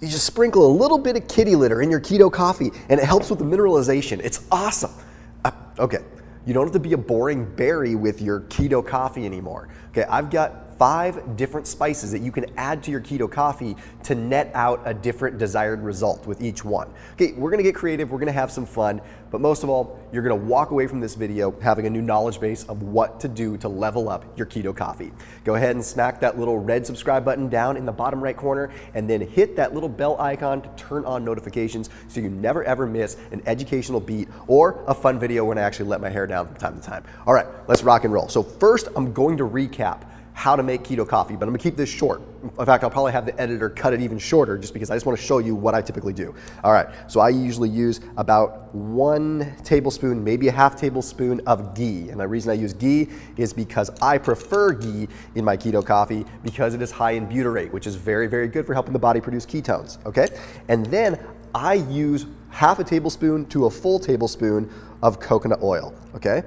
You just sprinkle a little bit of kitty litter in your keto coffee and it helps with the mineralization. It's awesome. Uh, okay, you don't have to be a boring berry with your keto coffee anymore. Okay, I've got five different spices that you can add to your keto coffee to net out a different desired result with each one. Okay, we're gonna get creative, we're gonna have some fun, but most of all, you're gonna walk away from this video having a new knowledge base of what to do to level up your keto coffee. Go ahead and smack that little red subscribe button down in the bottom right corner and then hit that little bell icon to turn on notifications so you never ever miss an educational beat or a fun video when I actually let my hair down from time to time. All right, let's rock and roll. So first, I'm going to recap how to make keto coffee, but I'm gonna keep this short. In fact, I'll probably have the editor cut it even shorter just because I just wanna show you what I typically do. All right, so I usually use about one tablespoon, maybe a half tablespoon of ghee. And the reason I use ghee is because I prefer ghee in my keto coffee because it is high in butyrate, which is very, very good for helping the body produce ketones, okay? And then I use half a tablespoon to a full tablespoon of coconut oil, okay?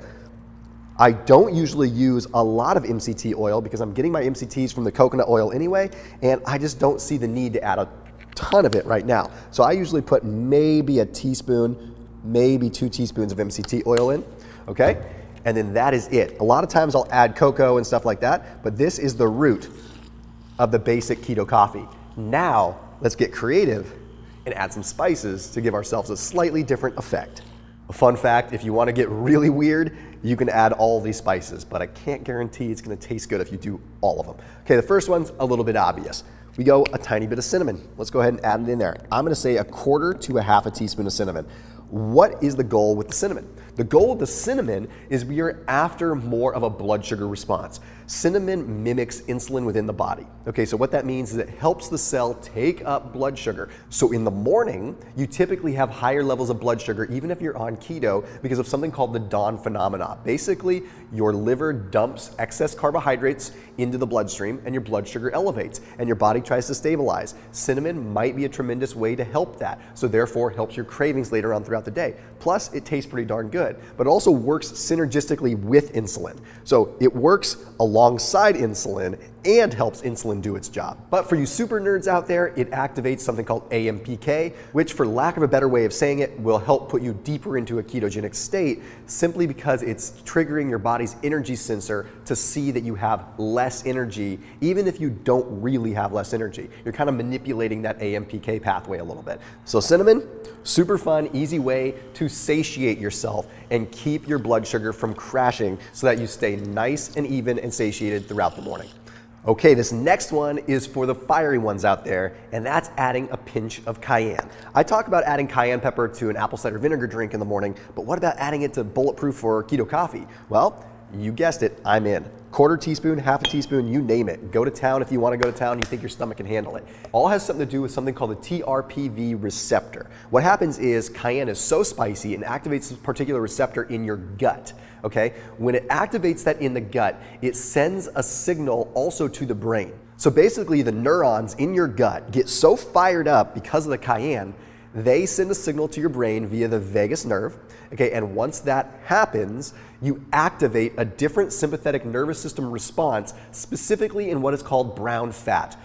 I don't usually use a lot of MCT oil because I'm getting my MCTs from the coconut oil anyway, and I just don't see the need to add a ton of it right now. So I usually put maybe a teaspoon, maybe two teaspoons of MCT oil in, okay? And then that is it. A lot of times I'll add cocoa and stuff like that, but this is the root of the basic keto coffee. Now, let's get creative and add some spices to give ourselves a slightly different effect. Fun fact, if you wanna get really weird, you can add all these spices, but I can't guarantee it's gonna taste good if you do all of them. Okay, the first one's a little bit obvious. We go a tiny bit of cinnamon. Let's go ahead and add it in there. I'm gonna say a quarter to a half a teaspoon of cinnamon. What is the goal with the cinnamon? The goal of the cinnamon is we are after more of a blood sugar response. Cinnamon mimics insulin within the body. Okay, so what that means is it helps the cell take up blood sugar. So in the morning, you typically have higher levels of blood sugar even if you're on keto because of something called the dawn phenomena. Basically, your liver dumps excess carbohydrates into the bloodstream and your blood sugar elevates and your body tries to stabilize. Cinnamon might be a tremendous way to help that. So therefore helps your cravings later on throughout the day. Plus, it tastes pretty darn good, but it also works synergistically with insulin. So it works alongside insulin and helps insulin do its job. But for you super nerds out there, it activates something called AMPK, which for lack of a better way of saying it, will help put you deeper into a ketogenic state simply because it's triggering your body's energy sensor to see that you have less energy, even if you don't really have less energy. You're kind of manipulating that AMPK pathway a little bit. So cinnamon, super fun, easy way to satiate yourself and keep your blood sugar from crashing so that you stay nice and even and satiated throughout the morning. Okay, this next one is for the fiery ones out there, and that's adding a pinch of cayenne. I talk about adding cayenne pepper to an apple cider vinegar drink in the morning, but what about adding it to bulletproof or keto coffee? Well, you guessed it, I'm in. Quarter teaspoon, half a teaspoon, you name it. Go to town if you want to go to town, you think your stomach can handle it. All has something to do with something called the TRPV receptor. What happens is cayenne is so spicy and activates this particular receptor in your gut. Okay? When it activates that in the gut, it sends a signal also to the brain. So basically, the neurons in your gut get so fired up because of the cayenne they send a signal to your brain via the vagus nerve. Okay, and once that happens, you activate a different sympathetic nervous system response, specifically in what is called brown fat.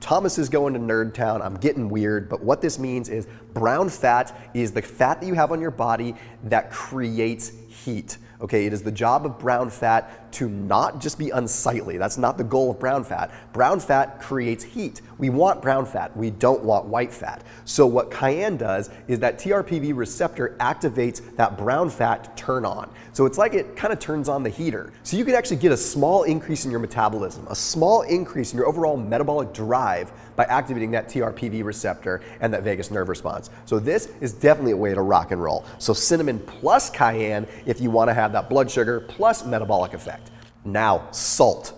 Thomas is going to Nerd Town. I'm getting weird, but what this means is brown fat is the fat that you have on your body that creates heat. Okay, it is the job of brown fat to not just be unsightly. That's not the goal of brown fat. Brown fat creates heat. We want brown fat. We don't want white fat. So what cayenne does is that TRPV receptor activates that brown fat turn on. So it's like it kind of turns on the heater. So you can actually get a small increase in your metabolism, a small increase in your overall metabolic drive by activating that TRPV receptor and that vagus nerve response. So this is definitely a way to rock and roll. So cinnamon plus cayenne if you want to have that blood sugar plus metabolic effect. Now, salt.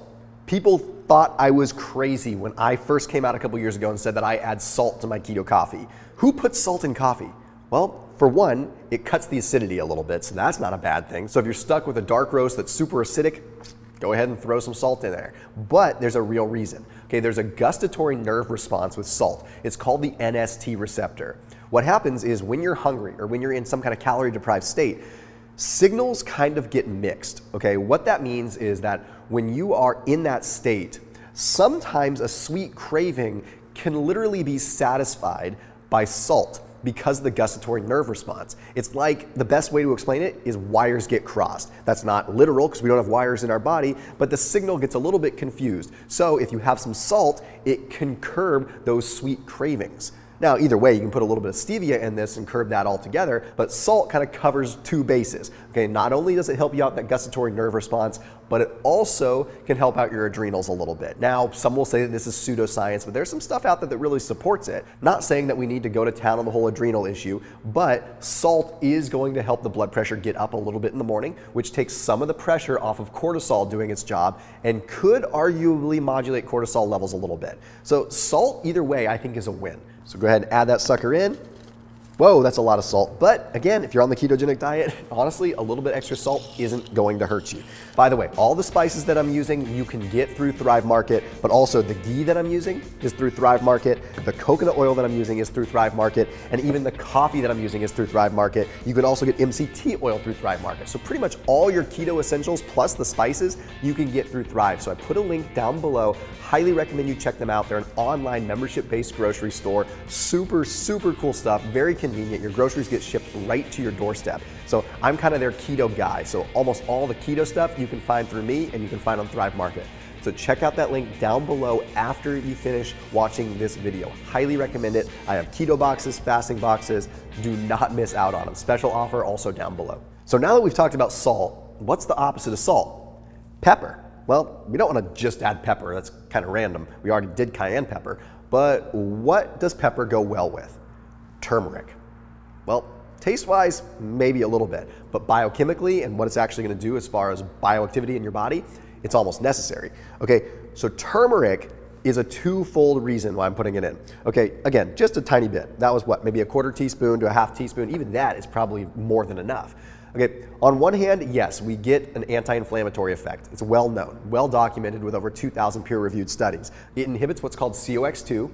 People thought I was crazy when I first came out a couple years ago and said that I add salt to my keto coffee. Who puts salt in coffee? Well, for one, it cuts the acidity a little bit, so that's not a bad thing. So if you're stuck with a dark roast that's super acidic, go ahead and throw some salt in there. But there's a real reason. Okay, there's a gustatory nerve response with salt. It's called the NST receptor. What happens is when you're hungry or when you're in some kind of calorie deprived state, signals kind of get mixed. Okay, what that means is that when you are in that state, sometimes a sweet craving can literally be satisfied by salt because of the gustatory nerve response. It's like the best way to explain it is wires get crossed. That's not literal because we don't have wires in our body, but the signal gets a little bit confused. So if you have some salt, it can curb those sweet cravings. Now, either way, you can put a little bit of stevia in this and curb that altogether, but salt kind of covers two bases. Okay, not only does it help you out that gustatory nerve response, but it also can help out your adrenals a little bit. Now, some will say that this is pseudoscience, but there's some stuff out there that really supports it. Not saying that we need to go to town on the whole adrenal issue, but salt is going to help the blood pressure get up a little bit in the morning, which takes some of the pressure off of cortisol doing its job and could arguably modulate cortisol levels a little bit. So salt, either way, I think is a win. So go ahead and add that sucker in. Whoa, that's a lot of salt. But again, if you're on the ketogenic diet, honestly, a little bit extra salt isn't going to hurt you. By the way, all the spices that I'm using, you can get through Thrive Market, but also the ghee that I'm using is through Thrive Market. The coconut oil that I'm using is through Thrive Market, and even the coffee that I'm using is through Thrive Market. You can also get MCT oil through Thrive Market. So pretty much all your keto essentials plus the spices, you can get through Thrive. So I put a link down below. Highly recommend you check them out. They're an online membership-based grocery store. Super, super cool stuff. Very convenient. Your groceries get shipped right to your doorstep. So I'm kind of their keto guy. So almost all the keto stuff you can find through me and you can find on Thrive Market. So check out that link down below after you finish watching this video. Highly recommend it. I have keto boxes, fasting boxes. Do not miss out on them. Special offer also down below. So now that we've talked about salt, what's the opposite of salt? Pepper. Well, we don't want to just add pepper. That's kind of random. We already did cayenne pepper. But what does pepper go well with? Turmeric. Well, taste wise, maybe a little bit, but biochemically and what it's actually going to do as far as bioactivity in your body, it's almost necessary. Okay, so turmeric is a twofold reason why I'm putting it in. Okay, again, just a tiny bit. That was what, maybe a quarter teaspoon to a half teaspoon. Even that is probably more than enough. Okay, on one hand, yes, we get an anti-inflammatory effect. It's well known, well documented with over 2,000 peer-reviewed studies. It inhibits what's called COX2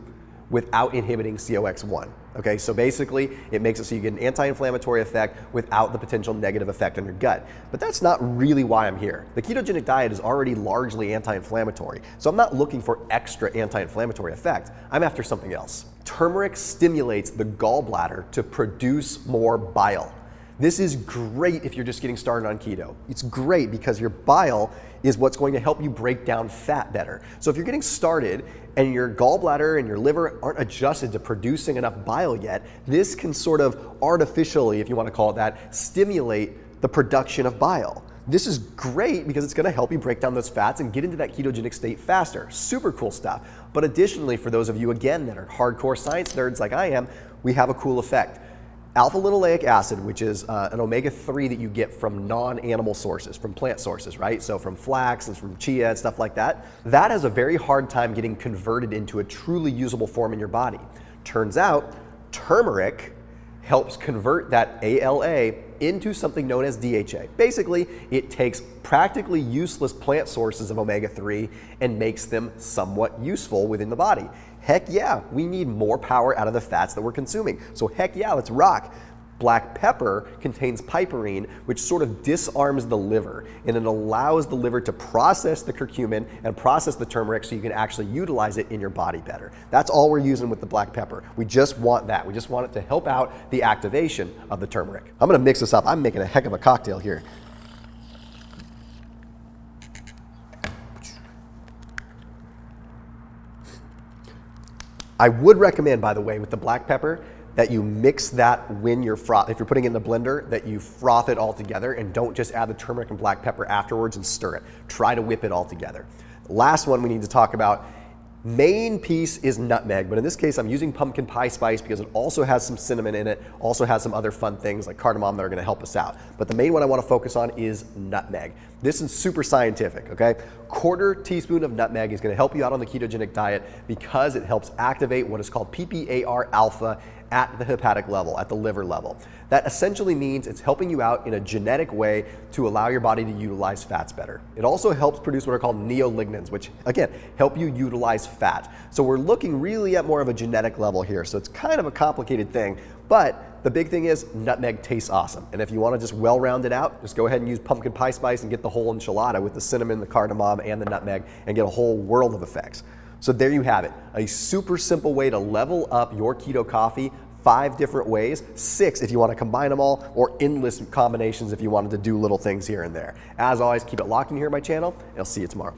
without inhibiting COX1. Okay, so basically it makes it so you get an anti-inflammatory effect without the potential negative effect on your gut. But that's not really why I'm here. The ketogenic diet is already largely anti-inflammatory, so I'm not looking for extra anti-inflammatory effect. I'm after something else. Turmeric stimulates the gallbladder to produce more bile. This is great if you're just getting started on keto. It's great because your bile is what's going to help you break down fat better. So if you're getting started and your gallbladder and your liver aren't adjusted to producing enough bile yet, this can sort of artificially, if you want to call it that, stimulate the production of bile. This is great because it's gonna help you break down those fats and get into that ketogenic state faster. Super cool stuff. But additionally, for those of you, again, that are hardcore science nerds like I am, we have a cool effect. Alpha linoleic acid, which is uh, an omega-3 that you get from non-animal sources, from plant sources, right? So from flax and from chia and stuff like that, that has a very hard time getting converted into a truly usable form in your body. Turns out, turmeric helps convert that ALA into something known as DHA. Basically, it takes practically useless plant sources of omega-3 and makes them somewhat useful within the body. Heck yeah, we need more power out of the fats that we're consuming. So heck yeah, let's rock. Black pepper contains piperine, which sort of disarms the liver and it allows the liver to process the curcumin and process the turmeric so you can actually utilize it in your body better. That's all we're using with the black pepper. We just want that. We just want it to help out the activation of the turmeric. I'm gonna mix this up. I'm making a heck of a cocktail here. I would recommend, by the way, with the black pepper, that you mix that when you're froth, if you're putting it in the blender, that you froth it all together and don't just add the turmeric and black pepper afterwards and stir it. Try to whip it all together. Last one we need to talk about Main piece is nutmeg, but in this case I'm using pumpkin pie spice because it also has some cinnamon in it, also has some other fun things like cardamom that are gonna help us out. But the main one I wanna focus on is nutmeg. This is super scientific, okay? Quarter teaspoon of nutmeg is gonna help you out on the ketogenic diet because it helps activate what is called PPAR alpha at the hepatic level, at the liver level. That essentially means it's helping you out in a genetic way to allow your body to utilize fats better. It also helps produce what are called neolignans, which again, help you utilize fat. So we're looking really at more of a genetic level here. So it's kind of a complicated thing, but the big thing is nutmeg tastes awesome. And if you want to just well round it out, just go ahead and use pumpkin pie spice and get the whole enchilada with the cinnamon, the cardamom, and the nutmeg and get a whole world of effects. So there you have it, a super simple way to level up your keto coffee five different ways, six if you want to combine them all, or endless combinations if you wanted to do little things here and there. As always, keep it locked in here on my channel, and I'll see you tomorrow.